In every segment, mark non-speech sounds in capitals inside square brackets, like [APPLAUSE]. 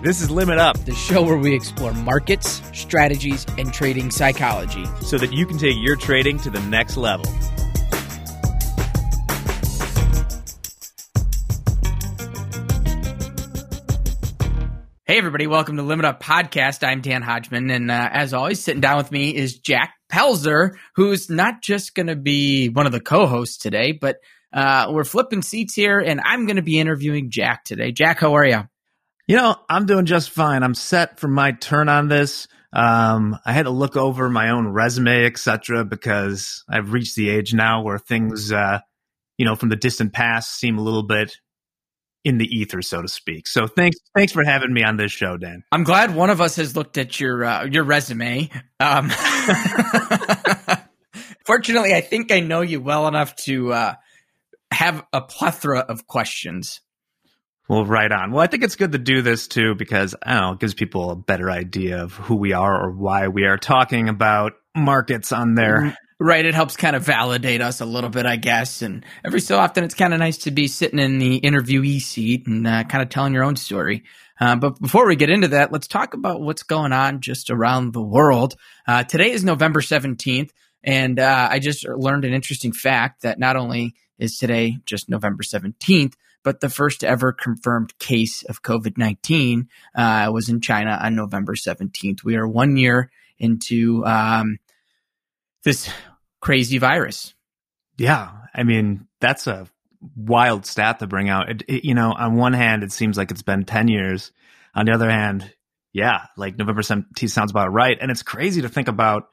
This is Limit Up, the show where we explore markets, strategies, and trading psychology so that you can take your trading to the next level. Hey, everybody, welcome to Limit Up Podcast. I'm Dan Hodgman, and uh, as always, sitting down with me is Jack Pelzer, who's not just going to be one of the co hosts today, but uh, we're flipping seats here, and I'm going to be interviewing Jack today. Jack, how are you? You know, I'm doing just fine. I'm set for my turn on this. Um, I had to look over my own resume, etc., because I've reached the age now where things, uh, you know, from the distant past seem a little bit in the ether, so to speak. So thanks, thanks for having me on this show, Dan. I'm glad one of us has looked at your uh, your resume. Um, [LAUGHS] fortunately, I think I know you well enough to uh, have a plethora of questions. Well, right on. Well, I think it's good to do this too because I don't know, it gives people a better idea of who we are or why we are talking about markets on there. Mm-hmm. Right. It helps kind of validate us a little bit, I guess. And every so often, it's kind of nice to be sitting in the interviewee seat and uh, kind of telling your own story. Uh, but before we get into that, let's talk about what's going on just around the world. Uh, today is November 17th. And uh, I just learned an interesting fact that not only is today just November 17th, but the first ever confirmed case of COVID 19 uh, was in China on November 17th. We are one year into um, this crazy virus. Yeah. I mean, that's a wild stat to bring out. It, it, you know, on one hand, it seems like it's been 10 years. On the other hand, yeah, like November 17th sounds about right. And it's crazy to think about,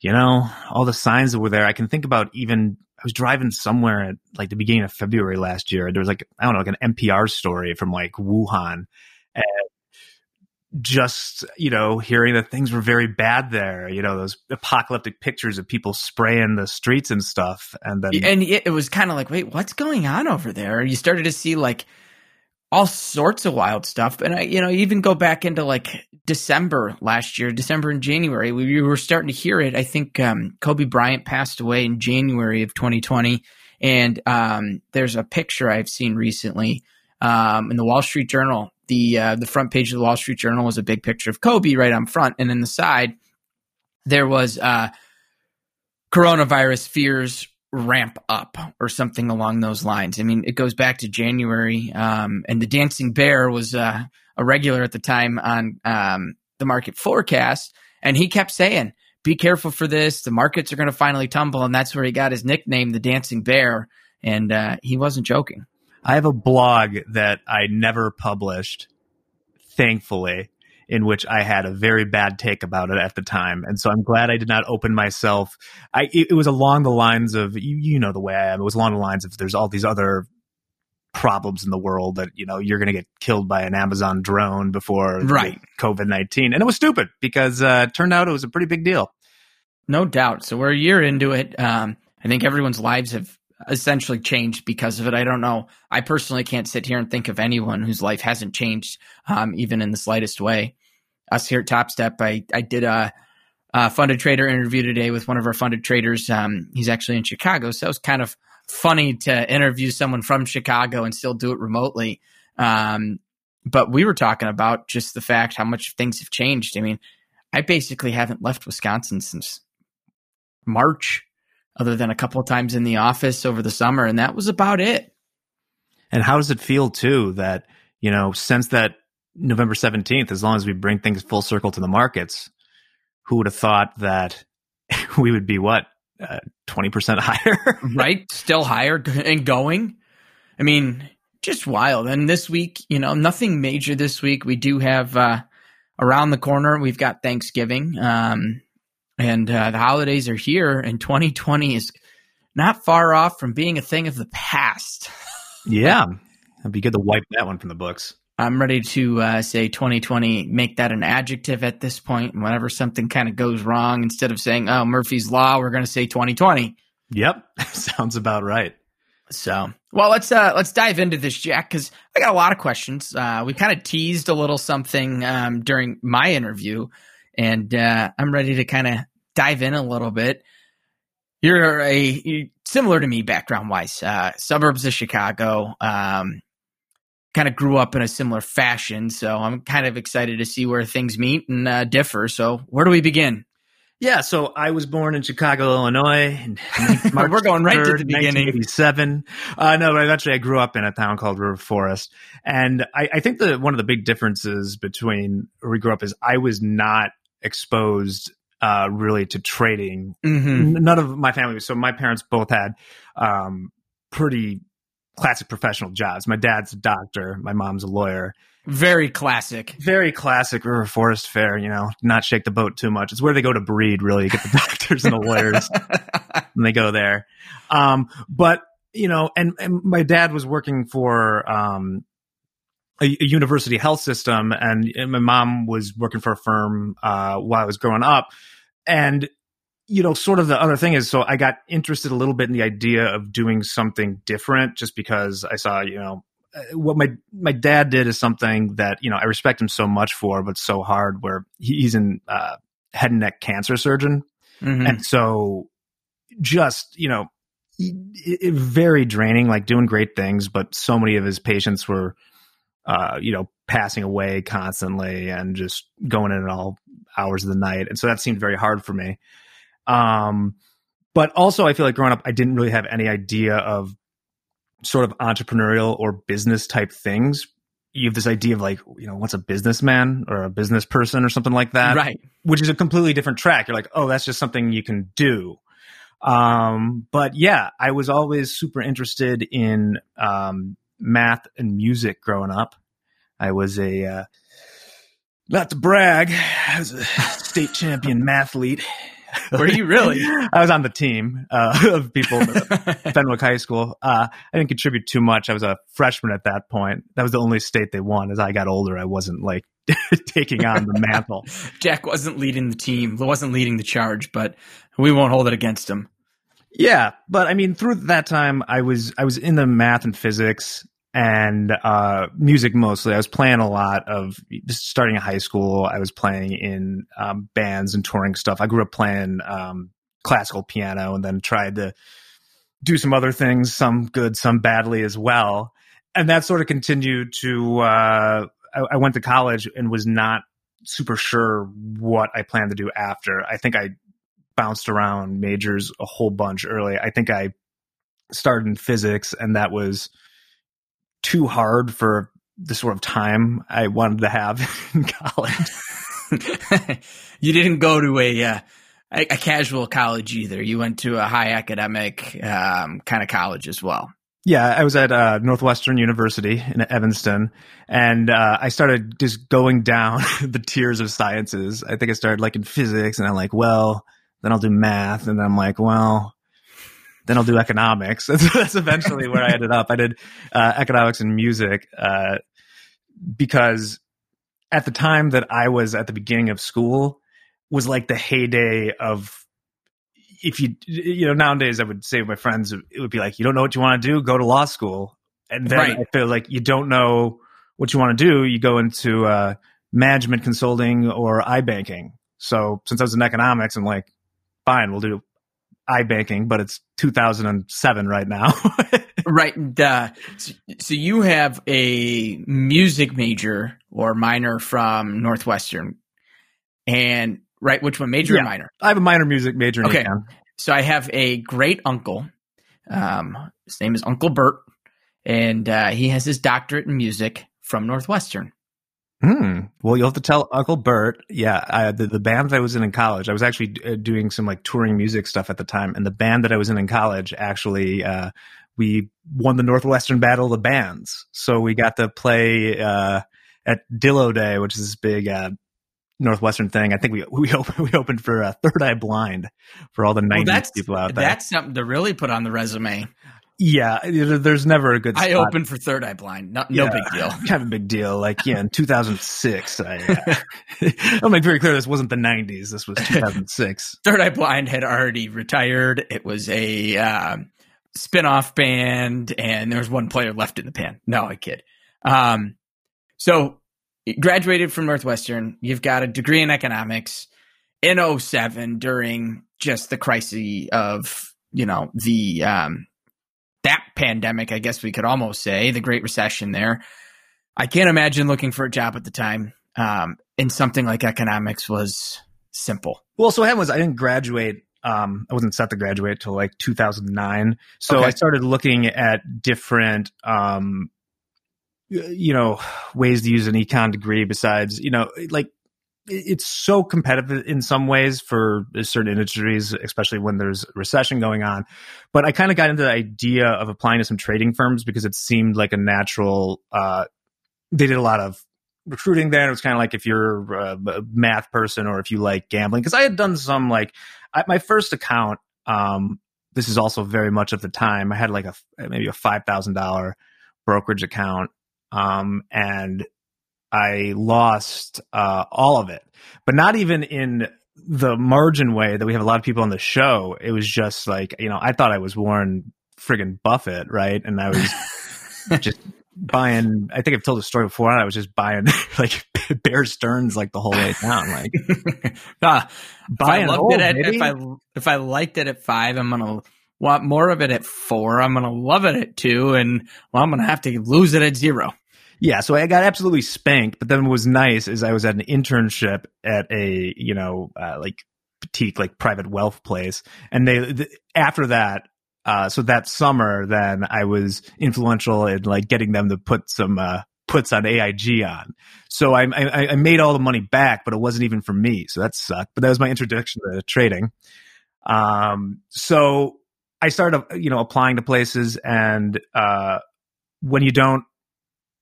you know, all the signs that were there. I can think about even I was driving somewhere at like the beginning of February last year. There was like I don't know, like an NPR story from like Wuhan, and just you know hearing that things were very bad there. You know those apocalyptic pictures of people spraying the streets and stuff, and then and it was kind of like, wait, what's going on over there? You started to see like all sorts of wild stuff. And I, you know, even go back into like December last year, December and January, we, were starting to hear it. I think um, Kobe Bryant passed away in January of 2020. And um, there's a picture I've seen recently um, in the Wall Street Journal. The uh, the front page of the Wall Street Journal was a big picture of Kobe right on front, and in the side there was uh, coronavirus fears ramp up or something along those lines. I mean, it goes back to January, um, and the Dancing Bear was uh, a regular at the time on um, the market forecast, and he kept saying, "Be careful for this. The markets are going to finally tumble," and that's where he got his nickname, the Dancing Bear, and uh, he wasn't joking. I have a blog that I never published, thankfully, in which I had a very bad take about it at the time. And so I'm glad I did not open myself. I, it, it was along the lines of, you, you know, the way I am. It was along the lines of there's all these other problems in the world that, you know, you're going to get killed by an Amazon drone before right. COVID 19. And it was stupid because uh, it turned out it was a pretty big deal. No doubt. So we're a year into it. Um, I think everyone's lives have essentially changed because of it. I don't know. I personally can't sit here and think of anyone whose life hasn't changed, um, even in the slightest way. Us here at Top Step, I, I did a, a funded trader interview today with one of our funded traders. Um, he's actually in Chicago, so it was kind of funny to interview someone from Chicago and still do it remotely. Um, but we were talking about just the fact how much things have changed. I mean, I basically haven't left Wisconsin since March other than a couple of times in the office over the summer, and that was about it. And how does it feel too that you know since that November seventeenth, as long as we bring things full circle to the markets, who would have thought that [LAUGHS] we would be what uh, twenty uh, percent [LAUGHS] higher, right? Still higher and going. I mean, just wild. And this week, you know, nothing major this week. We do have uh, around the corner. We've got Thanksgiving. Um, and uh, the holidays are here, and 2020 is not far off from being a thing of the past. [LAUGHS] yeah, it'd be good to wipe that one from the books. I'm ready to uh, say 2020, make that an adjective at this point. Whenever something kind of goes wrong, instead of saying, oh, Murphy's Law, we're going to say 2020. Yep, [LAUGHS] sounds about right. So, well, let's uh, let's dive into this, Jack, because I got a lot of questions. Uh, we kind of teased a little something um, during my interview and uh, I'm ready to kind of dive in a little bit. You're a you're similar to me background wise, uh, suburbs of Chicago. Um, kind of grew up in a similar fashion. So I'm kind of excited to see where things meet and uh, differ. So where do we begin? Yeah, so I was born in Chicago, Illinois. [LAUGHS] We're going right 3rd, to the beginning. 1987. Uh, no, but eventually I grew up in a town called River Forest. And I, I think that one of the big differences between where we grew up is I was not exposed uh, really to trading. Mm-hmm. None of my family. So my parents both had um, pretty classic professional jobs. My dad's a doctor. My mom's a lawyer. Very classic. Very classic River Forest Fair, you know, not shake the boat too much. It's where they go to breed, really. Get the [LAUGHS] doctors and the lawyers and [LAUGHS] they go there. Um, but, you know, and, and my dad was working for, um, a, a university health system and, and, my mom was working for a firm, uh, while I was growing up. And, you know, sort of the other thing is, so I got interested a little bit in the idea of doing something different just because I saw, you know, uh, what my my dad did is something that you know I respect him so much for, but so hard. Where he's in uh, head and neck cancer surgeon, mm-hmm. and so just you know it, it, very draining. Like doing great things, but so many of his patients were, uh, you know, passing away constantly and just going in at all hours of the night, and so that seemed very hard for me. Um, but also I feel like growing up, I didn't really have any idea of sort of entrepreneurial or business type things, you have this idea of like, you know, what's a businessman or a business person or something like that. Right. Which is a completely different track. You're like, oh, that's just something you can do. Um, but yeah, I was always super interested in um, math and music growing up. I was a, uh, not to brag, I was a state champion mathlete Were you really? [LAUGHS] I was on the team uh, of people [LAUGHS] Fenwick High School. Uh, I didn't contribute too much. I was a freshman at that point. That was the only state they won. As I got older, I wasn't like [LAUGHS] taking on the mantle. Jack wasn't leading the team. wasn't leading the charge, but we won't hold it against him. Yeah, but I mean, through that time, I was I was in the math and physics and uh, music mostly. I was playing a lot of starting in high school. I was playing in um, bands and touring stuff. I grew up playing um, classical piano and then tried to do some other things, some good, some badly as well. And that sort of continued to. Uh, I, I went to college and was not super sure what I planned to do after. I think I bounced around majors a whole bunch early. I think I started in physics, and that was too hard for the sort of time I wanted to have [LAUGHS] in college. [LAUGHS] you didn't go to a, uh, a, a casual college either. You went to a high academic um, kind of college as well. Yeah, I was at uh, Northwestern University in Evanston, and uh, I started just going down [LAUGHS] the tiers of sciences. I think I started like in physics, and I'm like, well, then I'll do math, and I'm like, well, then I'll do economics. [LAUGHS] That's eventually where I ended up. I did uh, economics and music uh, because at the time that I was at the beginning of school was like the heyday of if you you know nowadays I would say to my friends it would be like you don't know what you want to do go to law school and then right. I feel like you don't know what you want to do you go into uh, management consulting or iBanking. So since I was in economics, I'm like, fine, we'll do iBanking, but it's 2007 right now. [LAUGHS] right. Uh, so, so, you have a music major or minor from Northwestern, and right, which one, major yeah, or minor? I have a minor music major. Okay. So I have a great uncle. Um, his name is Uncle Bert, and uh, he has his doctorate in music from Northwestern. Hmm. Well, you'll have to tell Uncle Bert. Yeah, I, the the band that I was in in college, I was actually uh, doing some like touring music stuff at the time, and the band that I was in in college actually uh, we won the Northwestern Battle of the Bands, so we got to play uh, at Dillo Day, which is this big uh, Northwestern thing. I think we we opened, [LAUGHS] we opened for uh, Third Eye Blind for all the '90s well, people out there. That's something to really put on the resume. Yeah, there's never a good. Spot. I opened for Third Eye Blind. No, yeah, no big deal. [LAUGHS] Kind of a big deal. Like yeah, in 2006. I, [LAUGHS] uh, [LAUGHS] I'll make very clear this wasn't the 90s. This was 2006. Third Eye Blind had already retired. It was a uh, spin-off band, and there was one player left in the band. No, I kid. Um, so graduated from Northwestern. You've got a degree in economics in 07 during just the crisis of you know the um, that pandemic, I guess we could almost say, the Great Recession there. I can't imagine looking for a job at the time. Um, and something like economics was simple. Well, so what happened was I didn't graduate. Um, I wasn't set to graduate till like 2009. So Okay. I started looking at different, um, you know, ways to use an econ degree besides, you know, like it's so competitive in some ways for certain industries, especially when there's recession going on. But I kind of got into the idea of applying to some trading firms because it seemed like a natural, uh, they did a lot of recruiting there. And it was kind of like if you're a a math person or if you like gambling, because I had done some like I, my first account. Um, this is also very much at the time. I had like a maybe a five thousand dollar brokerage account, um, and I lost uh, all of it, but not even in the margin way that we have a lot of people on the show. It was just like you know I thought I was Warren friggin' Buffett, right? And I was [LAUGHS] just buying. I think I've told the story before. I was just buying [LAUGHS] like Bear Stearns like the whole way down, like [LAUGHS] Ah, if I buying loved old, it at, if I if I liked it at five, I'm gonna want more of it at four. I'm gonna love it at two, and well, I'm gonna have to lose it at zero. Yeah, so I got absolutely spanked. But then what was nice is I was at an internship at a you know uh, like boutique like private wealth place, and they th- after that. Uh, so that summer, then I was influential in like getting them to put some uh, puts on AIG on. So I, I I made all the money back, but it wasn't even for me. So that sucked. But that was my introduction to trading. Um, so I started, you know, applying to places, and uh, when you don't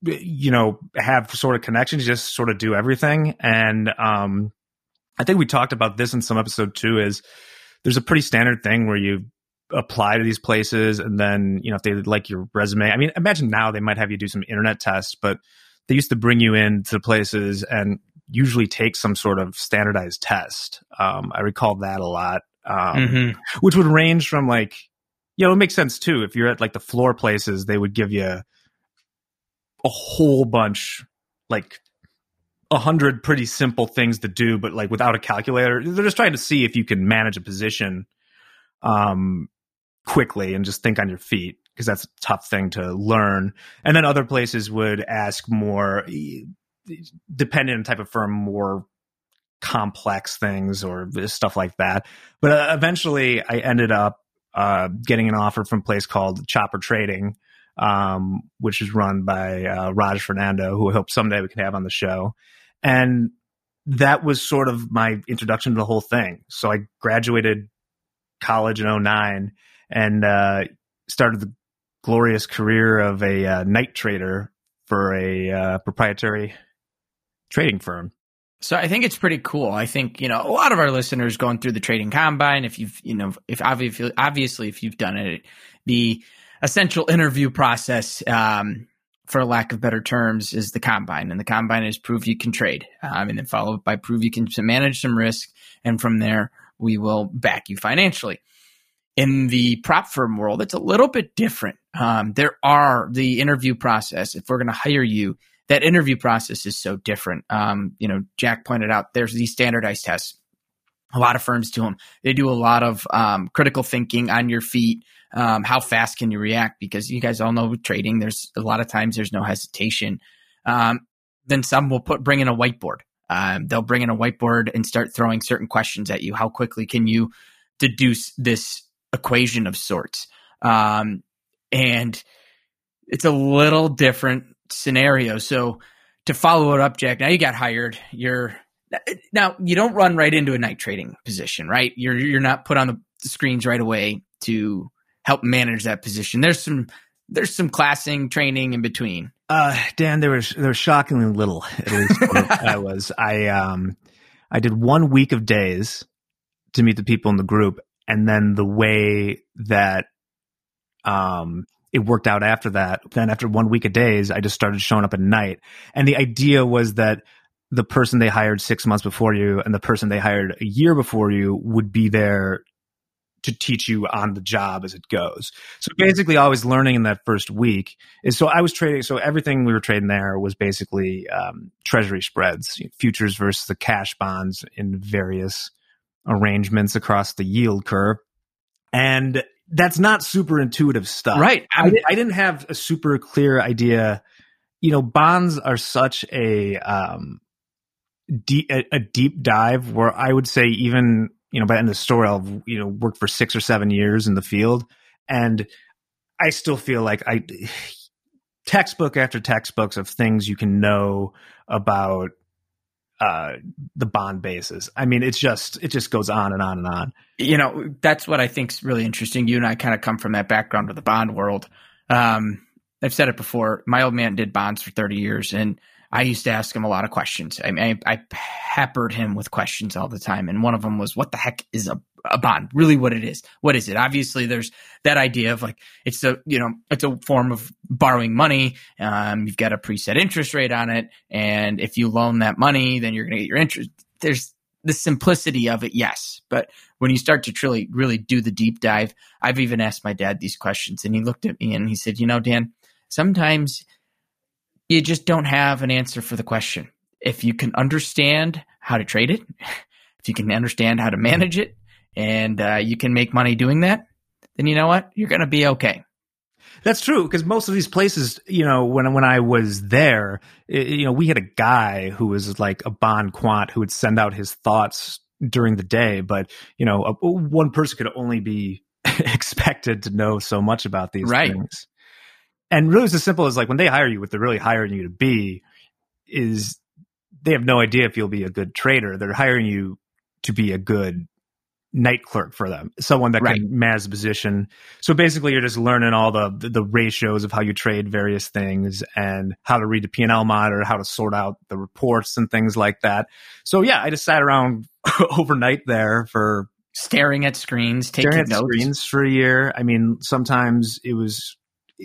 you know have sort of connections just sort of do everything. And um i think we talked about this in some episode too is there's a pretty standard thing where you apply to these places and then you know if they like your resume i mean imagine now they might have you do some internet tests but they used to bring you into places and usually take some sort of standardized test. Um i recall that a lot. Um Mhm. which would range from like you know it makes sense too. If you're at like the floor places they would give you a whole bunch like a hundred pretty simple things to do but like without a calculator. They're just trying to see if you can manage a position um quickly and just think on your feet because that's a tough thing to learn. And then other places would ask more depending on type of firm more complex things or stuff like that. But uh, eventually i ended up uh, getting an offer from a place called chopper trading um, which is run by uh, Raj Fernando, who I hope someday we can have on the show. And that was sort of my introduction to the whole thing. So I graduated college in 09 and uh, started the glorious career of a uh, night trader for a uh, proprietary trading firm. So I think it's pretty cool. I think you know a lot of our listeners going through the trading combine. If you've you know if obviously obviously if you've done it, the essential interview process, um, for lack of better terms, is the combine, and the combine is prove you can trade, um, and then followed by prove you can manage some risk, and from there we will back you financially. In the prop firm world, it's a little bit different. Um, there are the interview process. If we're going to hire you, that interview process is so different. Um, you know, Jack pointed out there's these standardized tests. A lot of firms do them. They do a lot of um, critical thinking on your feet. Um, how fast can you react? Because you guys all know trading, there's a lot of times there's no hesitation. Um, then some will put bring in a whiteboard. Um, they'll bring in a whiteboard and start throwing certain questions at you. How quickly can you deduce this equation of sorts? Um, and it's a little different scenario. So to follow it up, Jack, now you got hired. You're now you don't run right into a night trading position, right? You're you're not put on the screens right away to help manage that position. There's some there's some classing training in between. Uh, Dan, there was there was shockingly little. At least [LAUGHS] I was. I um, I did one week of days to meet the people in the group, and then the way that um it worked out after that. Then after one week of days, I just started showing up at night, and the idea was that the person they hired six months before you and the person they hired a year before you would be there to teach you on the job as it goes. So basically, I was learning in that first week is so I was trading. So everything we were trading there was basically um, treasury spreads, futures versus the cash bonds in various arrangements across the yield curve, and that's not super intuitive stuff, Right. I, I didn't have a super clear idea you know, bonds are such a, um, deep, a, a deep dive where I would say even, you know, by the end of the story, I'll, you know, worked for six or seven years in the field. And I still feel like I, [SIGHS] textbook after textbooks of things you can know about uh, the bond basis. I mean, it's just it just goes on and on and on. You know, that's what I think is really interesting. You and I kind of come from that background of the bond world. Um, I've said it before. My old man did bonds for thirty years, and I used to ask him a lot of questions. I I, I peppered him with questions all the time, and one of them was, "What the heck is a a bond? Really what it is? What is it? Obviously there's that idea of like it's a you know it's a form of borrowing money. Um, you've got a preset interest rate on it. And if you loan that money then you're going to get your interest. There's the simplicity of it yes. But when you start to truly really do the deep dive i've even asked my dad these questions. And he looked at me and he said you know dan sometimes you just don't have an answer for the question if you can understand how to trade it [LAUGHS] if you can understand how to manage it and uh, you can make money doing that, then you know what? You're going to be okay. That's true because most of these places, you know, when when I was there, it, you know, we had a guy who was like a bond quant who would send out his thoughts during the day, but you know, a, one person could only be [LAUGHS] expected to know so much about these right. things. And really, it's as simple as like when they hire you, what they're really hiring you to be is they have no idea if you'll be a good trader. They're hiring you to be a good night clerk for them, someone that right. can manage the position. So basically, you're just learning all the, the, the ratios of how you trade various things and how to read the P and L monitor, how to sort out the reports and things like that. So yeah, I just sat around [LAUGHS] overnight there for staring at screens, taking at notes. screens for a year. I mean, sometimes it was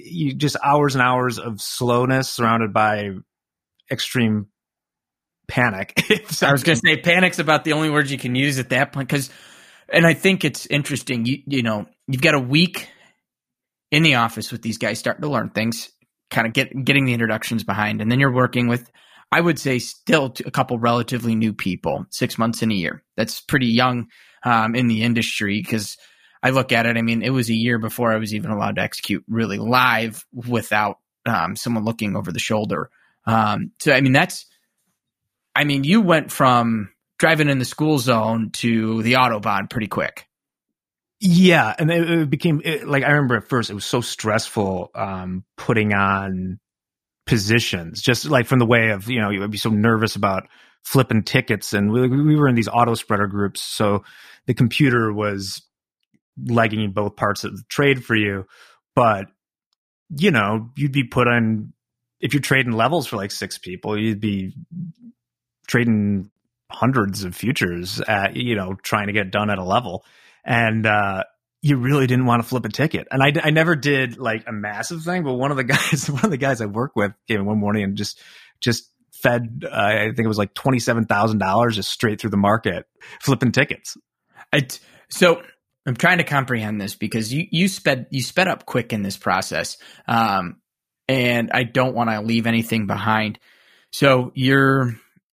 you just hours and hours of slowness surrounded by extreme panic. [LAUGHS] I was going to say panic's about the only words you can use at that point because and I think it's interesting. You you know, you've got a week in the office with these guys starting to learn things, kind of get getting the introductions behind, and then you're working with, I would say, still a couple relatively new people, six months in a year. That's pretty young um, in the industry because I look at it. I mean, it was a year before I was even allowed to execute really live without um, someone looking over the shoulder. Um, so I mean, that's, I mean, you went from driving in the school zone to the autobahn pretty quick. Yeah, and it, it became it, like I remember at first it was so stressful um, putting on positions, just like from the way of you know you would be so nervous about flipping tickets, and we, we were in these auto spreader groups, so the computer was legging both parts of the trade for you, but you know you'd be put on if you're trading levels for like six people, you'd be trading hundreds of futures at, you know, trying to get done at a level. And, uh, you really didn't want to flip a ticket. And I, I never did like a massive thing, but one of the [LAUGHS] guys, one of the guys I work with came one morning and just, just fed, uh, I think it was like $27,000 just straight through the market flipping tickets. I, so I'm trying to comprehend this because you, you sped, you sped up quick in this process. Um, and I don't want to leave anything behind. So you're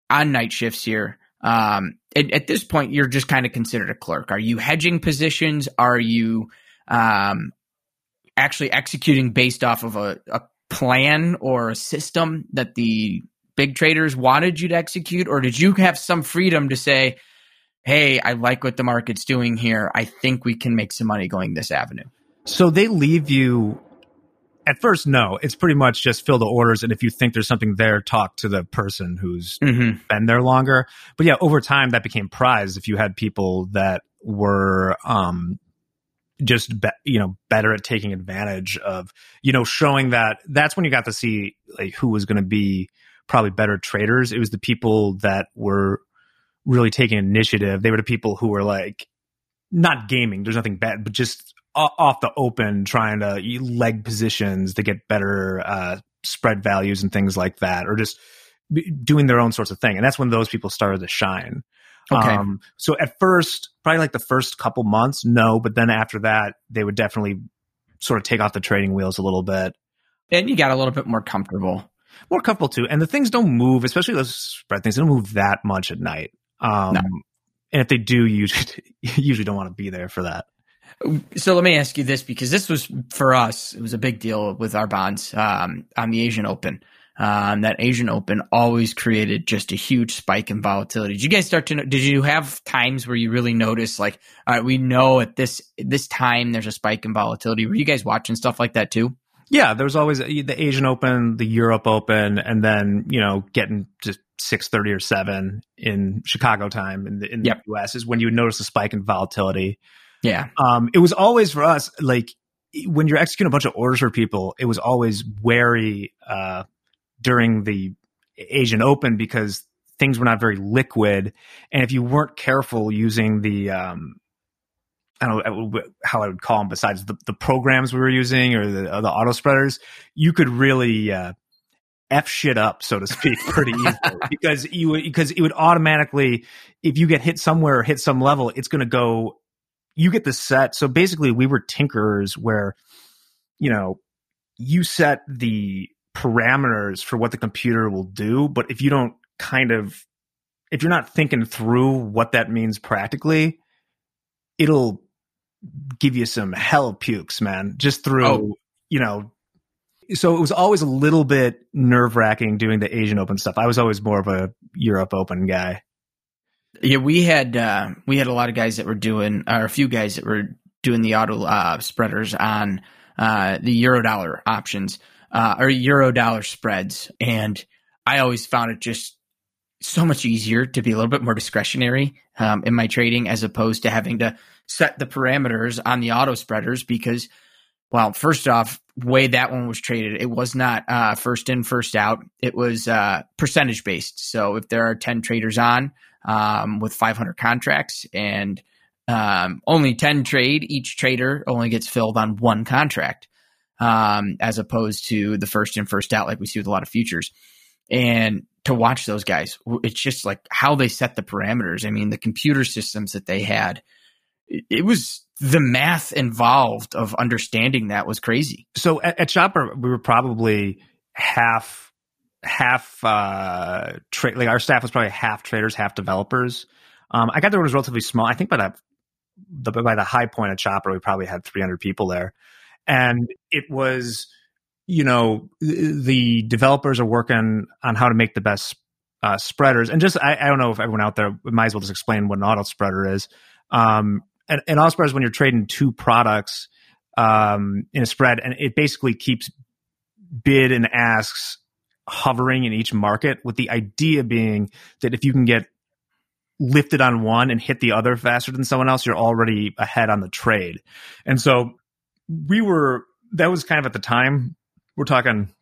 on night shifts here. Um, at, at, this point, you're just kind of considered a clerk. Are you hedging positions? Are you um, actually executing based off of a, a plan or a system that the big traders wanted you to execute? Or did you have some freedom to say, hey, I like what the market's doing here. I think we can make some money going this avenue? So they leave you at first, no. It's pretty much just fill the orders, and if you think there's something there, talk to the person who's mm-hmm. been there longer. But yeah, over time, that became prized. If you had people that were um, just be, you know better at taking advantage of you know showing that that's when you got to see like who was going to be probably better traders. It was the people that were really taking initiative. They were the people who were like not gaming. There's nothing bad, but just off the open trying to leg positions to get better uh, spread values and things like that, or just doing their own sorts of thing. And that's when those people started to shine. Okay. Um, so at first, probably like the first couple months, no, but then after that, they would definitely sort of take off the trading wheels a little bit. And you got a little bit more comfortable. More comfortable too. And the things don't move, especially those spread things, they don't move that much at night. Um, no. And if they do, [LAUGHS] you usually, don't want to be there for that. So let me ask you this because this was for us, it was a big deal with our bonds um, on the Asian Open. um, that Asian Open always created just a huge spike in volatility. Did you guys start to? Know, did you have times where you really noticed, like, all right, we know at this this time there's a spike in volatility? Were you guys watching stuff like that too? Yeah, there was always the Asian Open, the Europe Open, and then you know getting to six thirty or seven in Chicago time in the in yep. the US is when you would notice a spike in volatility. Yeah, um, it was always for us like when you're executing a bunch of orders for people, it was always wary uh, during the Asian Open because things were not very liquid, and if you weren't careful using the um, I don't know how I would call them besides the, the programs we were using or the, or the auto spreaders, you could really uh, f shit up, so to speak, [LAUGHS] pretty easily because you because it would automatically if you get hit somewhere or hit some level, it's going to go. You get the set. So basically, we were tinkerers where you know you set the parameters for what the computer will do, but if you don't kind of if you're not thinking through what that means practically, it'll give you some hell pukes, man, just through, oh. you know. So it was always a little bit nerve wracking doing the Asian Open stuff. I was always more of a Europe Open guy. Yeah, we had uh, we had a lot of guys that were doing, or a few guys that were doing the auto uh, spreaders on uh, the euro dollar options uh, or Eurodollar spreads, and I always found it just so much easier to be a little bit more discretionary um, in my trading as opposed to having to set the parameters on the auto spreaders because, well, first off, way that one was traded, it was not uh, first in, first out. It was uh, percentage based. So if there are 10 traders on um, with 500 contracts and um, only 10 trade, each trader only gets filled on one contract um, as opposed to the first in, first out, like we see with a lot of futures. And to watch those guys, it's just like how they set the parameters. I mean, the computer systems that they had it was the math involved of understanding that was crazy. So at, at Chopper, we were probably half half uh tra- like our staff was probably half traders, half developers. Um, I got there was relatively small. I think by that the by the high point of Chopper, we probably had 300 people there, and it was you know the developers are working on how to make the best uh, spreaders, and just I, I, don't know if everyone out there might as well just explain what an auto spreader is. Um, and, and also when you're trading two products um, in a spread, and it basically keeps bid and asks hovering in each market, with the idea being that if you can get lifted on one and hit the other faster than someone else, you're already ahead on the trade. And so we were that was kind of at the time. We're talking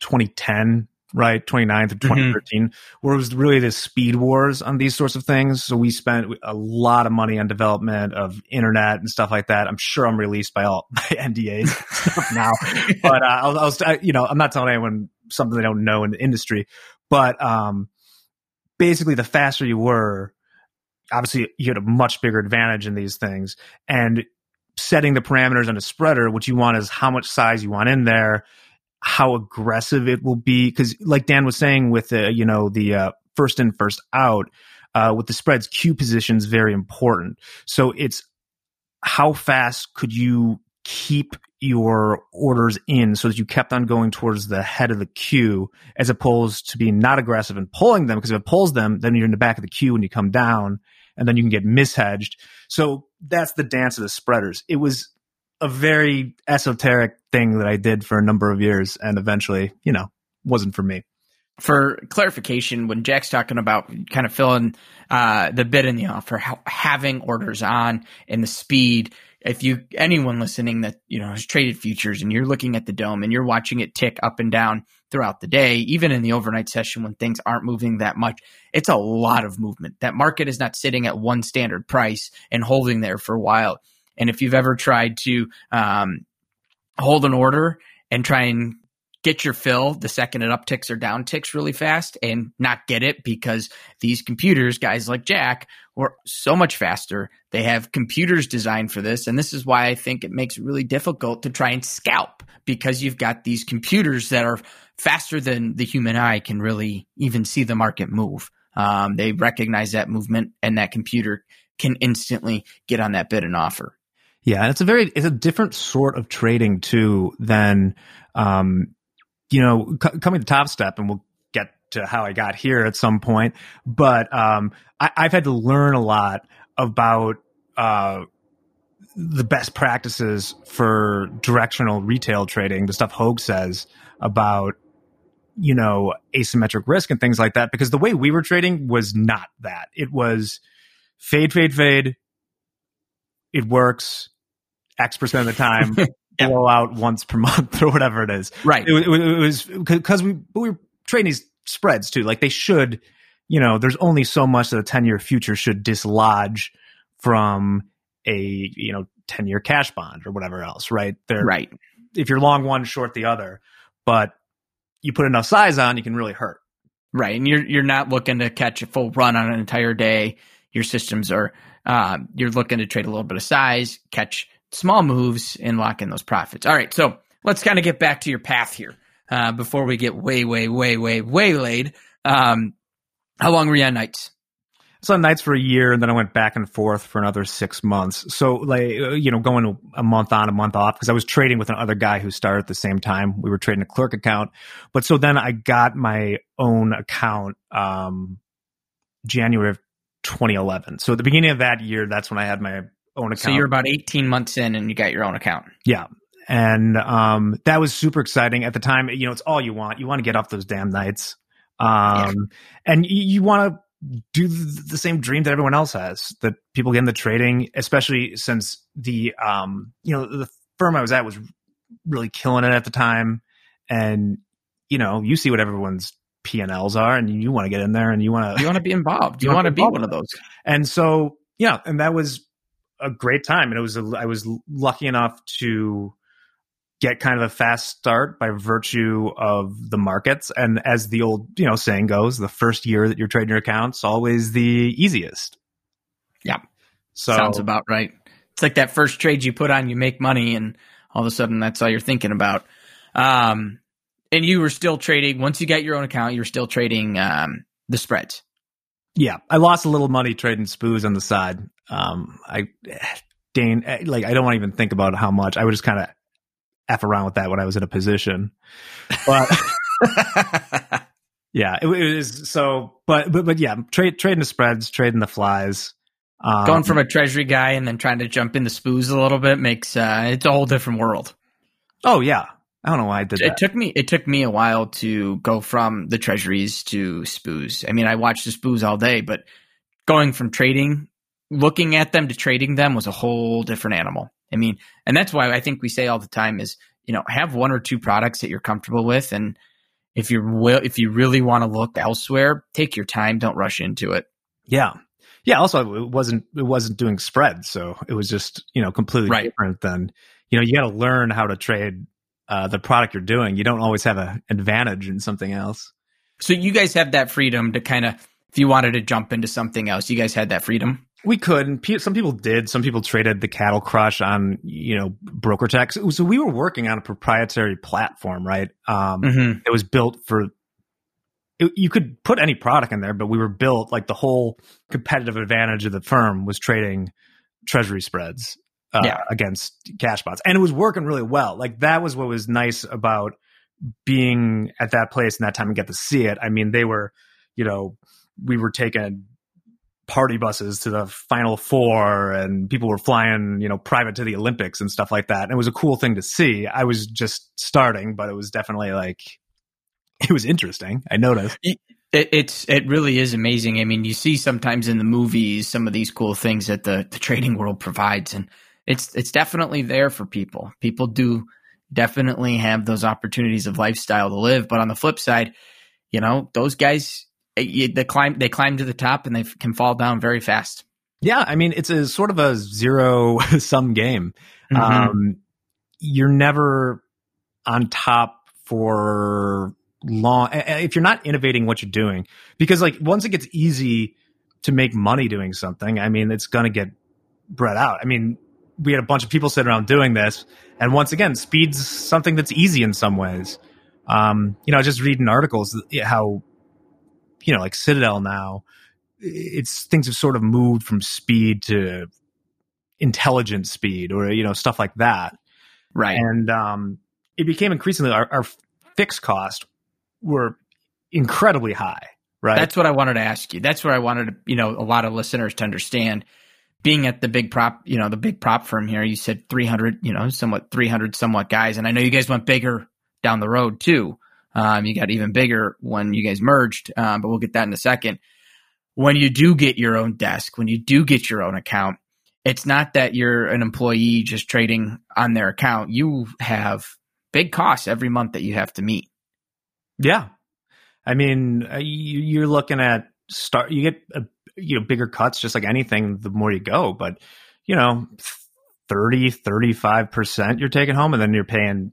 2010, right? 29th of 2013 mm-hmm. where it was really the speed wars on these sorts of things. So we spent a lot of money on development of internet and stuff like that. I'm sure i'm released by all [LAUGHS] my ndas [LAUGHS] now but uh, I, was, I was I, you know i'm not telling anyone something they don't know in the industry but um basically the faster you were obviously you had a much bigger advantage in these things. And setting the parameters on a spreader what you want is how much size you want in there how aggressive it will be because like dan was saying with the you know the uh, first in first out uh, with the spreads queue position is very important. So it's how fast could you keep your orders in so that you kept on going towards the head of the queue as opposed to being not aggressive and pulling them because if it pulls them then you're in the back of the queue when you come down and then you can get mishedged so that's the dance of the spreaders it was a very esoteric thing that I did for a number of years and eventually, you know, wasn't for me. For clarification, when Jack's talking about kind of filling uh, the bid in the offer, having orders on and the speed, if you anyone listening that you know has traded futures and you're looking at the DOM and you're watching it tick up and down throughout the day, even in the overnight session when things aren't moving that much, it's a lot of movement. That market is not sitting at one standard price and holding there for a while. And if you've ever tried to um, hold an order and try and get your fill the second it upticks or downticks really fast and not get it because these computers, guys like Jack, were so much faster. They have computers designed for this. And this is why I think it makes it really difficult to try and scalp because you've got these computers that are faster than the human eye can really even see the market move. Um, they recognize that movement and that computer can instantly get on that bid and offer. Yeah, and it's a very it's a different sort of trading too than um you know, c- coming to Top Step, and we'll get to how I got here at some point. But um, I, I've had to learn a lot about uh, the best practices for directional retail trading, the stuff Hogue says about you know asymmetric risk and things like that. Because the way we were trading was not that. It was fade, fade, fade. It works X percent of the time. [LAUGHS] Yeah. blow out once per [LAUGHS] month or whatever it is. Right. It, was- it was because we we were trading these spreads too. Like they should, you know, there's only so much that a 10 year future should dislodge from a you know 10 year cash bond or whatever else, right? They're, Right. If you're long one, short the other, but you put enough size on, you can really hurt. Right. And you're you're not looking to catch a full run on an entire day. Your systems are um, you're looking to trade a little bit of size, catch small moves, and lock in those profits. All right. So let's kind of get back to your path here uh, before we get way, way, way, way, way laid. Um, how long were you on nights? So on nights for a year, and then I went back and forth for another six months. So like uh, you know, going a month on, a month off, because I was trading with another guy who started at the same time. We were trading a clerk account, but so then I got my own account um, January of 2011. So at the beginning of that year, that's when I had my own account. So you're about 18 months in and you got your own account. Yeah. And um, that was super exciting at the time. You know, it's all you want. You want to get off those damn nights. Um, and you, you want to do the, the same dream that everyone else has that people get into trading, especially since the, um, you know, the firm I was at was really killing it at the time. And, you know, you see what everyone's P&Ls are and you want to get in there and you want to, You want to be involved. [LAUGHS] You You want be be one of those. and so yeah and that was a great time and it was a, i was lucky enough to get kind of a fast start by virtue of the markets and as the old you know saying goes the first year that you're trading your accounts always the easiest Yeah. so Sounds about right. It's like that first trade you put on, you make money, and all of a sudden that's all you're thinking about. Um, and you were still trading once you got your own account. You were still trading um, the spreads. yeah i lost a little money trading spoos on the side um i dane like i don't want to even think about how much i would just kind of f around with that when i was in a position but [LAUGHS] Yeah, it, it was so, but but but yeah, trade trading the spreads, trading the flies. Um, Going from a treasury guy and then trying to jump in the spoos a little bit makes uh, it's a whole different world. oh yeah, I don't know why I did It that. took me it took me a while to go from the treasuries to spoos. I mean, I watched the spoos all day, but going from trading, looking at them to trading them was a whole different animal. I mean, and that's why I think we say all the time is, you know, have one or two products that you're comfortable with and if you will if you really want to look elsewhere, take your time, don't rush into it. yeah, yeah. Also, it wasn't it wasn't doing spread. so it was just you know completely Right. different than you know you got to learn how to trade uh, the product you're doing. You don't always have an advantage in something else. So you guys have that freedom to kind of if you wanted to jump into something else, you guys had that freedom. We could, and some people did. Some people traded the cattle crush on, you know, BrokerTecs. So we were working on a proprietary platform, right? Um, Mm-hmm. it was built for it, you could put any product in there but we were built like the whole competitive advantage of the firm was trading treasury spreads uh, Yeah. against cash bots and it was working really well like that was what was nice about being at that place and that time and get to see it i mean they were you know we were taking party buses to the final four and people were flying you know private to the olympics and stuff like that. And it was a cool thing to see. I was just starting but it was definitely like [LAUGHS] it was interesting. I noticed. It, it's it really is amazing. I mean, you see sometimes in the movies some of these cool things that the, the trading world provides, and it's it's definitely there for people. People do definitely have those opportunities of lifestyle to live, but on the flip side, you know, those guys you- they climb they climb to the top and they can fall down very fast. yeah i mean it's a sort of a zero [LAUGHS] sum game Mhm. um you're never on top for long if you're not innovating what you're doing because like once it gets easy to make money doing something i mean it's going to get bred out i mean we had a bunch of people sitting around doing this and once again speed's something that's easy in some ways um you know just reading articles how you know like citadel now it's things have sort of moved from speed to intelligent speed or you know stuff like that right. and um, it became increasingly our, our fixed costs were incredibly high, right? That's what I wanted to ask you. That's what I wanted, to, you know, a lot of listeners to understand. Being at the big prop, you know, the big prop firm here, you said 300, you know, somewhat 300 somewhat guys. And I know you guys went bigger down the road too. Um, you got even bigger when you guys merged, um, but we'll get that in a second. When you do get your own desk, when you do get your own account, it's not that you're an employee just trading on their account. You have big costs every month that you have to meet. Yeah. I mean, uh, you're looking at start, you get, a, you know, bigger cuts just like anything the more you go, but you know, 30, 35% you're taking home and then you're paying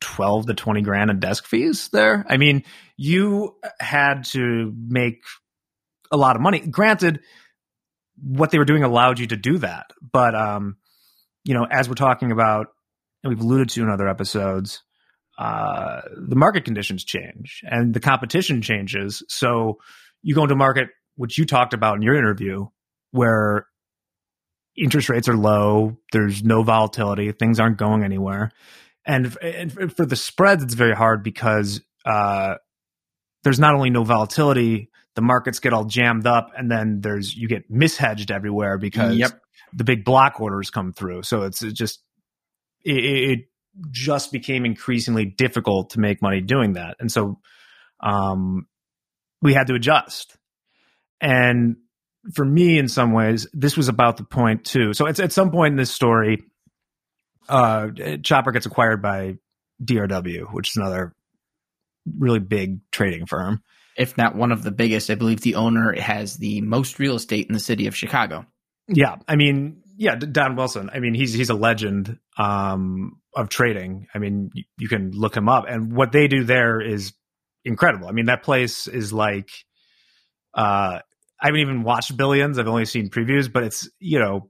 12 to 20 grand in desk fees there. I mean, you had to make a lot of money. Granted, what they were doing allowed you to do that. But um, you know, as we're talking about, and we've alluded to in other episodes, uh, the market conditions change and the competition changes. So you go into market, which you talked about in your interview, where interest rates are low, there's no volatility, things aren't going anywhere, and, and for the spreads, it's very hard because uh, there's not only no volatility, the markets get all jammed up and then there's you get mishedged everywhere because yep. the big block orders come through. So it's just it, it, just became increasingly difficult to make money doing that. And so um we had to adjust. And for me in some ways this was about the point too. So it's at some point in this story uh Chopper gets acquired by DRW, which is another really big trading firm if not one of the biggest. I believe the owner has the most real estate in the city of Chicago. Yeah, I mean, yeah, Don Wilson. I mean, he's he's a legend um, of trading. I mean, you, you can look him up, and what they do there is incredible. I mean, that place is like, uh, I haven't even watched Billions. I've only seen previews, but it's you know,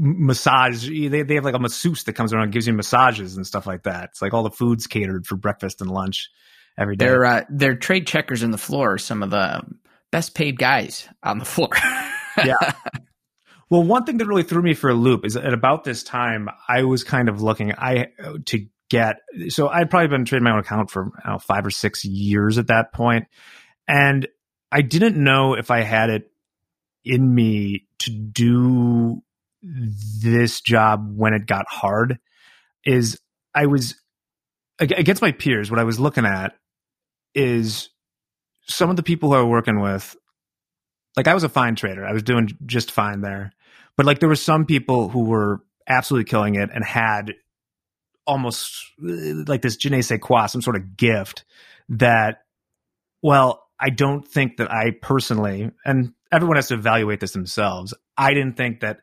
massage. They they have like a masseuse that comes around and gives you massages and stuff like that. It's like all the foods catered for breakfast and lunch every day. Their uh, their trade checkers in the floor some of the best paid guys on the floor. [LAUGHS] yeah. Well, one thing that really threw me for a loop is at about this time I was kind of looking I to get so I'd probably been trading my own account for know, five or six years at that point, and I didn't know if I had it in me to do this job when it got hard. Is I was against my peers. What I was looking at is some of the people who I was working with, like I was a fine trader. I was doing just fine there. But like there were some people who were absolutely killing it and had almost like this je ne sais quoi, some sort of gift that, well, I don't think that I personally, and everyone has to evaluate this themselves. I didn't think that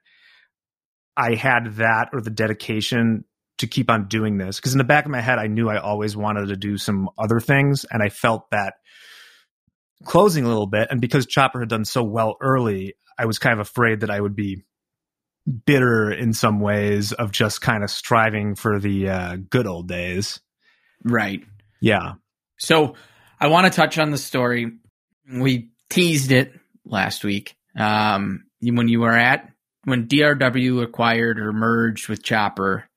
I had that or the dedication to keep on doing this because in the back of my head I knew I always wanted to do some other things and I felt that closing a little bit and because Chopper had done so well early I was kind of afraid that I would be bitter in some ways of just kind of striving for the uh, good old days. Right. Yeah. So I want to touch on the story. We teased it last week. Um, when you were at when DRW acquired or merged with Chopper,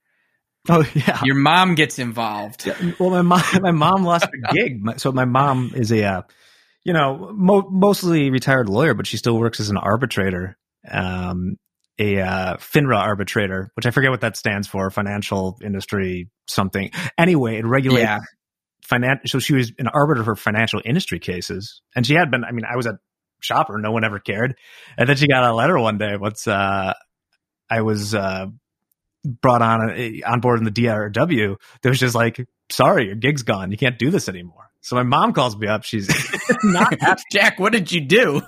Oh [LAUGHS] yeah, your mom gets involved. Yeah, well, my mom, my mom lost a [LAUGHS] gig. So my mom is a, uh, you know, mo- mostly retired lawyer, but she still works as an arbitrator, um, a uh, FINRA arbitrator, which I forget what that stands for, financial industry something. Anyway, it regulates yeah. financial. So she was an arbiter for financial industry cases, and she had been. I mean, I was a Chopper, no one ever cared, and then she got a letter one day. What's uh, I was uh, brought on a, on board in the DRW, there was just like, sorry, your gig's gone. You can't do this anymore. So my mom calls me up. She's [LAUGHS] not [LAUGHS] Jack, what did you do?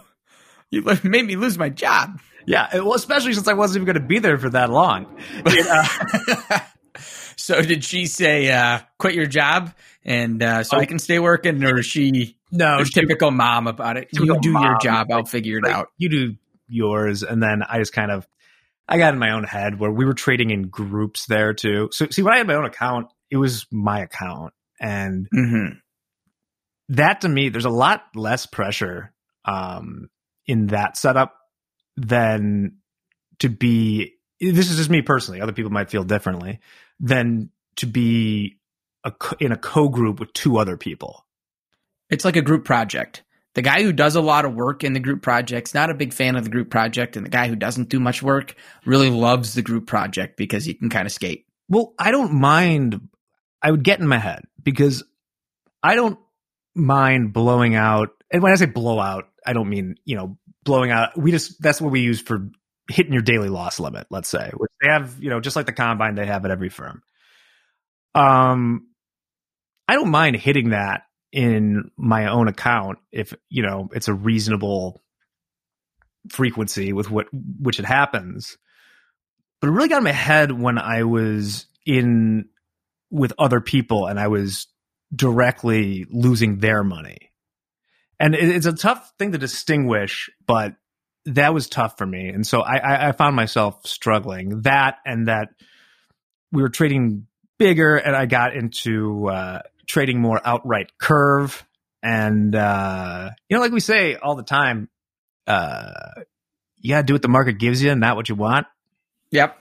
You made me lose my job. Yeah, well, especially since I wasn't even going to be there for that long. uh, [LAUGHS] so did she say, uh, quit your job and uh, so oh, I can stay working, or is she no typical mom about it? You do mom, your job, I'll figure it like, out. You do yours, and then I just kind of I got in my own head where we were trading in groups there too. So see, when I had my own account, it was my account, and mm-hmm. that to me, there's a lot less pressure um, in that setup than to be. This is just me personally. Other people might feel differently than to be a, in a co group with two other people. It's like a group project. The guy who does a lot of work in the group project's not a big fan of the group project, and the guy who doesn't do much work really loves the group project because he can kind of skate. Well, I don't mind. I would get in my head because I don't mind blowing out. And when I say blow out, I don't mean, you know, blowing out. We just, that's what we use for hitting your daily loss limit, let's say, which they have, you know, just like the combine, they have at every firm. Um, I don't mind hitting that in my own account if, you know, it's a reasonable frequency with what, which it happens. But it really got in my head when I was in with other people and I was directly losing their money. And it's a tough thing to distinguish, but that was tough for me. And so I, I found myself struggling that and that we were trading bigger and I got into uh, trading more outright curve. And, uh, you know, like we say all the time, uh, you got to do what the market gives you, and not what you want. Yep.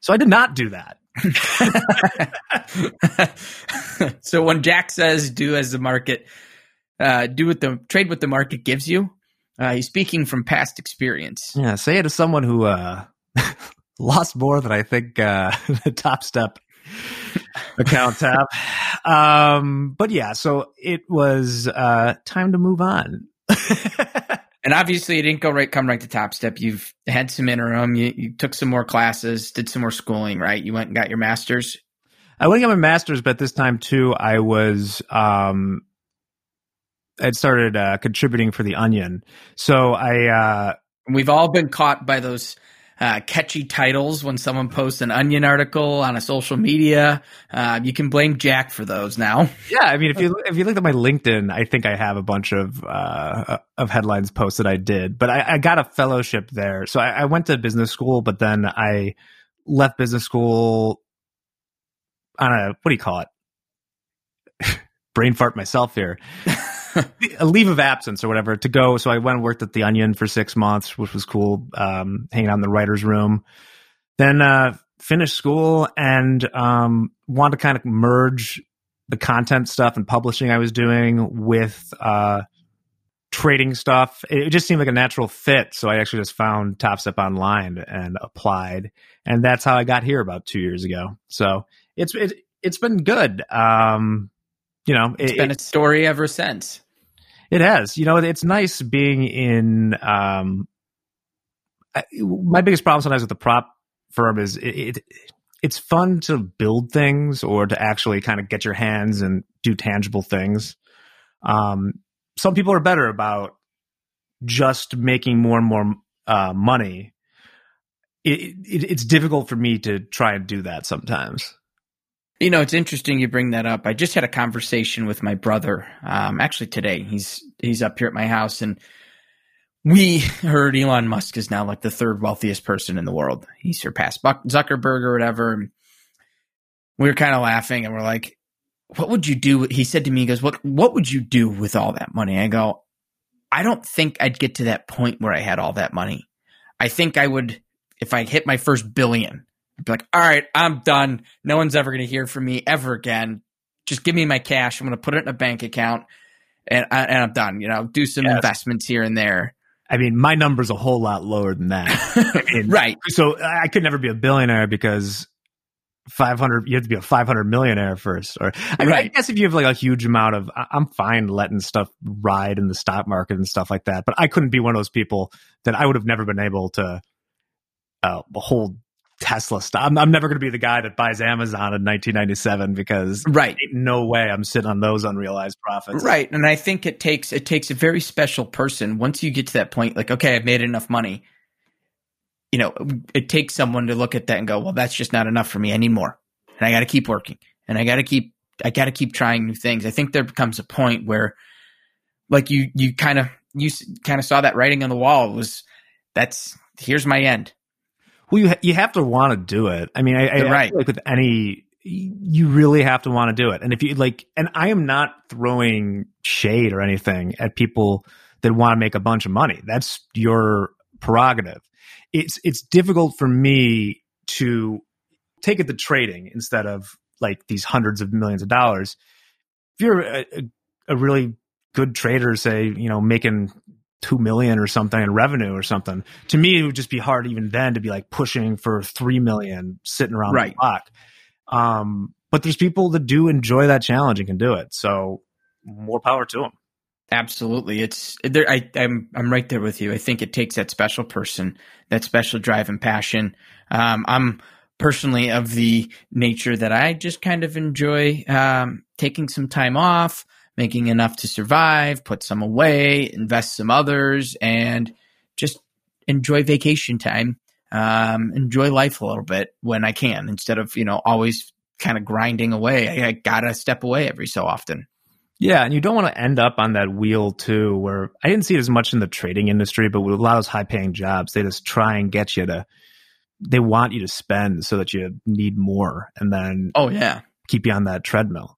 So I did not do that. [LAUGHS] so when Jack says do as the market, uh, do what the trade what the market gives you, uh, he's speaking from past experience. Yeah, say it to someone who uh, [LAUGHS] lost more than I think uh, [LAUGHS] the Topstep account tab. Um, but yeah, so it was uh, time to move on. [LAUGHS] and obviously, it didn't go right, come right to Topstep. You've had some interim. You, you took some more classes, did some more schooling, right? You went and got your master's. I went and got my master's, but this time too, I was um, I'd started uh, contributing for the Onion. So I uh, we've all been caught by those uh, catchy titles when someone posts an Onion article on a social media. Uh, you can blame Jack for those now. [LAUGHS] Yeah, I mean, if you if you look at my LinkedIn, I think I have a bunch of uh, of headlines posted I did, but I, I got a fellowship there. So I, I went to business school, but then I left business school on a what do you call it? [LAUGHS] Brain fart myself here. [LAUGHS] a leave of absence or whatever to go. So I went and worked at the Onion for six months, which was cool. Um, hanging out in the writers' room. Then uh, finished school and um, wanted to kind of merge the content stuff and publishing I was doing with uh, trading stuff. It just seemed like a natural fit. So I actually just found Top online and applied, and that's how I got here about two years ago. So it's it, it's been good. Um, you know, it, has been a story ever since. It has. You know, it's nice being in. Um, I, my biggest problem sometimes with the prop firm is it, it, it's fun to build things or to actually kind of get your hands and do tangible things. Um, some people are better about just making more and more uh, money. It, it's difficult for me to try and do that sometimes. You know, it's interesting you bring that up. I just had a conversation with my brother, um, actually today. He's he's up here at my house, and we [LAUGHS] heard Elon Musk is now like the third wealthiest person in the world. He surpassed Buck Zuckerberg or whatever. We were kind of laughing, and we're like, "What would you do?" He said to me, "He goes, what What would you do with all that money?" I go, "I don't think I'd get to that point where I had all that money. I think I would if I hit my first billion be like, all right, I'm done. No one's ever going to hear from me ever again. Just give me my cash. I'm going to put it in a bank account and, I, and I'm done. You know, do some yes. investments here and there. I mean, my number's a whole lot lower than that. I [LAUGHS] mean, right. So I could never be a billionaire because 500 you have to be a 500 millionaire first or I, mean, right. I guess if you have like a huge amount of i'm fine letting stuff ride in the stock market and stuff like that but i couldn't be one of those people that i would have never been able to uh, hold Tesla stuff. I'm, I'm never going to be the guy that buys Amazon in 1997 because right, no way I'm sitting on those unrealized profits. Right, and I think it takes it takes a very special person once you get to that point. Like, okay, I've made enough money. You know, it takes someone to look at that and go, well, that's just not enough for me. I need more, and I got to keep working, and I got to keep I got to keep trying new things. I think there becomes a point where, like you you kind of you kind of saw that writing on the wall. It was that's here's my end well, you ha- you have to want to do it. I mean, I, I, right. I like with any, you really have to want to do it. And if you like, and I am not throwing shade or anything at people that want to make a bunch of money. That's your prerogative. It's it's difficult for me to take it to trading instead of like these hundreds of millions of dollars. If you're a, a really good trader, say, you know, making two million or something in revenue or something, to me it would just be hard even then to be like pushing for three million sitting around Right. the clock. Um, but there's people that do enjoy that challenge and can do it. So more power to them. Absolutely, it's there. I, I'm I'm right there with you. I think it takes that special person, that special drive and passion. Um, I'm personally of the nature that I just kind of enjoy um, taking some time off, making enough to survive, put some away, invest some others, and just enjoy vacation time. Um, enjoy life a little bit when I can, instead of you know always kind of grinding away. I, I gotta step away every so often. Yeah, and you don't want to end up on that wheel too, where I didn't see it as much in the trading industry, but with a lot of those high paying jobs, they just try and get you to, they want you to spend so that you need more and then Oh yeah. keep you on that treadmill.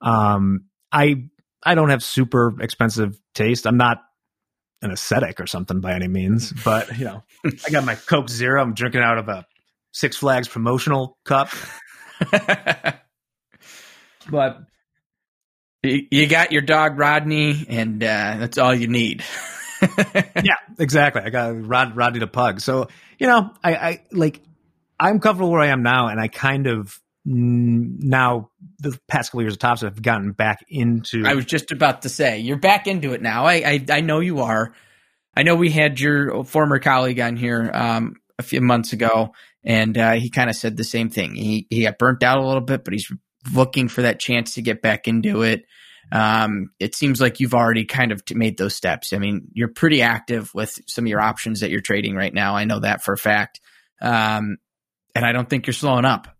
Um, I, I don't have super expensive taste. I'm not an ascetic or something by any means, [LAUGHS] but you know, I got my Coke Zero. I'm drinking out of a Six Flags promotional cup, [LAUGHS] but You got your dog Rodney, and uh, that's all you need. [LAUGHS] yeah, exactly. I got Rod Rodney the pug. So you know, I, I like I'm comfortable where I am now, and I kind of now the past couple years of tops have gotten back into. I was just about to say you're back into it now. I I, I know you are. I know we had your former colleague on here um, a few months ago, and uh, he kind of said the same thing. He he got burnt out a little bit, but he's looking for that chance to get back into it. Um, it seems like you've already kind of made those steps. I mean, you're pretty active with some of your options that you're trading right now. I know that for a fact. Um, and I don't think you're slowing up.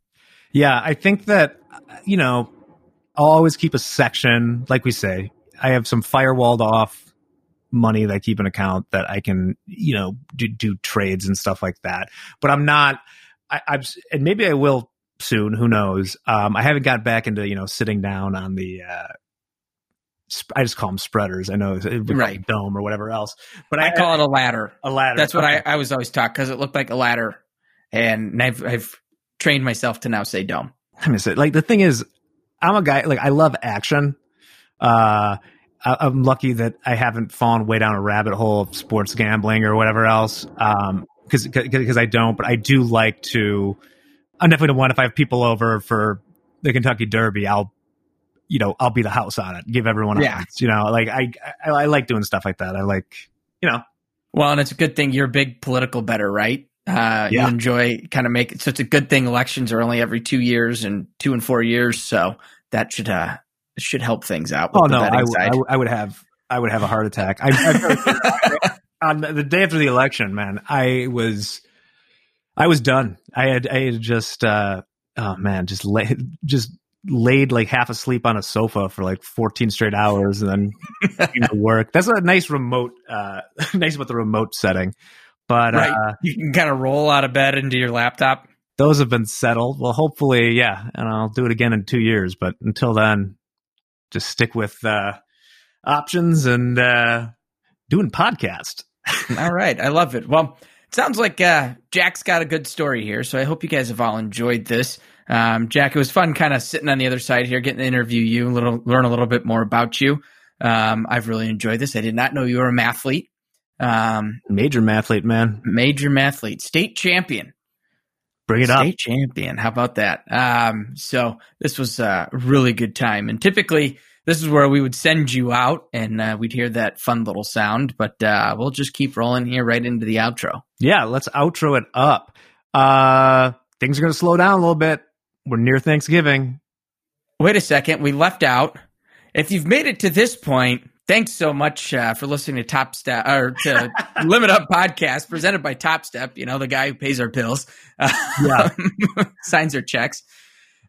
Yeah, I think that you know I'll always keep a section, like we say. I have some firewalled off money that I keep an account that I can, you know, do, do trades and stuff like that. But I'm not. I, I'm, and maybe I will soon. Who knows? Um, I haven't got back into you know sitting down on the. Uh, I just call them spreaders. I know it would be Right. DOM or whatever else, but I call it a ladder. a ladder. That's what Okay. I, I was always taught because it looked like a ladder, and I've I've trained myself to now say DOM. I miss it. Like the thing is, I'm a guy. Like I love action. Uh, I, I'm lucky that I haven't fallen way down a rabbit hole of sports gambling or whatever else. Um, because because I don't, but I do like to. I'm definitely the one. If I have people over for the Kentucky Derby, I'll, you know, I'll be the house on it. Give everyone, Yeah. odds, you know, like I, I I like doing stuff like that. I like, you know, Well, and it's a good thing you're a big political bettor, right? Uh, You enjoy kind of make it. So it's a good thing elections are only every two years and two and four years, so that should uh should help things out. With oh no, I, betting w- I side. w- I would have I would have a heart attack. I, I, [LAUGHS] on the day after the election, man, I was I was done. I had I had just uh oh man, just lay, just laid like half asleep on a sofa for like 14 straight hours and then [LAUGHS] came to work. That's a nice remote uh [LAUGHS] nice about the remote setting. But right, uh you can kind of roll out of bed into your laptop. those have been settled. Well, hopefully, yeah, and I'll do it again in 2 years, but until then just stick with uh options and uh doing podcast. [LAUGHS] All right, I love it. Well, it sounds like uh, Jack's got a good story here, so I hope you guys have all enjoyed this. Um, Jack, it was fun kind of sitting on the other side here, getting to interview you, a little, learn a little bit more about you. Um, I've really enjoyed this. I did not know you were a mathlete, um, Major mathlete, man. major mathlete, state champion. Bring it up. State champion. How about that? Um, so this was a really good time. And typically, this is where we would send you out and uh, we'd hear that fun little sound, but uh, we'll just keep rolling here right into the outro. Yeah, let's outro it up. Uh things are going to slow down a little bit. We're near Thanksgiving. Wait a second. We left out. If you've made it to this point, thanks so much uh, for listening to Topstep or to [LAUGHS] Limit Up Podcast presented by Topstep. You know, the guy who pays our bills, uh, Yeah. [LAUGHS] signs our checks.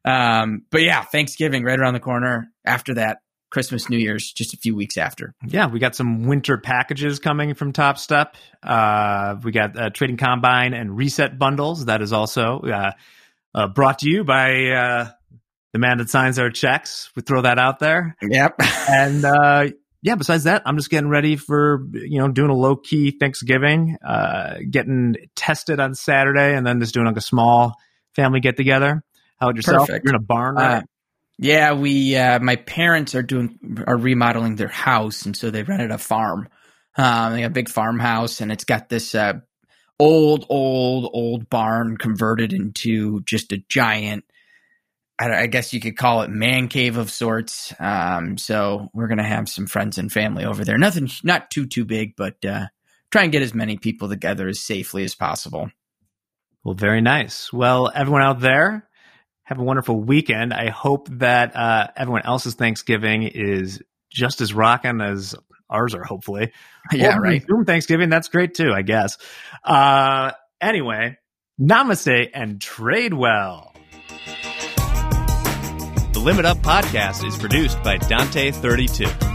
Um, but yeah, Thanksgiving right around the corner. After that, Christmas, New Year's, just a few weeks after. Yeah, we got some winter packages coming from Topstep. Uh, we got uh, Trading Combine and Reset bundles. That is also uh, uh, brought to you by uh, the man that signs our checks. We throw that out there. Yep. and uh, yeah, besides that, I'm just getting ready for you know doing a low key Thanksgiving, uh, getting tested on Saturday, and then just doing like a small family get together. How about yourself? Perfect. You're in a barn, right? Uh, yeah, we uh, my parents are doing are remodeling their house, and so they rented a farm. Um, they got a big farmhouse, and it's got this uh, old, old, old barn converted into just a giant. I, I guess you could call it man cave of sorts. Um, so we're gonna have some friends and family over there. Nothing, not too too big, but uh, try and get as many people together as safely as possible. Well, very nice. Well, everyone out there, have a wonderful weekend. I hope that uh, everyone else's Thanksgiving is just as rocking as ours are, hopefully. [LAUGHS] yeah, Or right. Zoom Thanksgiving, that's great too, I guess. Uh, anyway, namaste and trade well. The Limit Up podcast is produced by Dante32.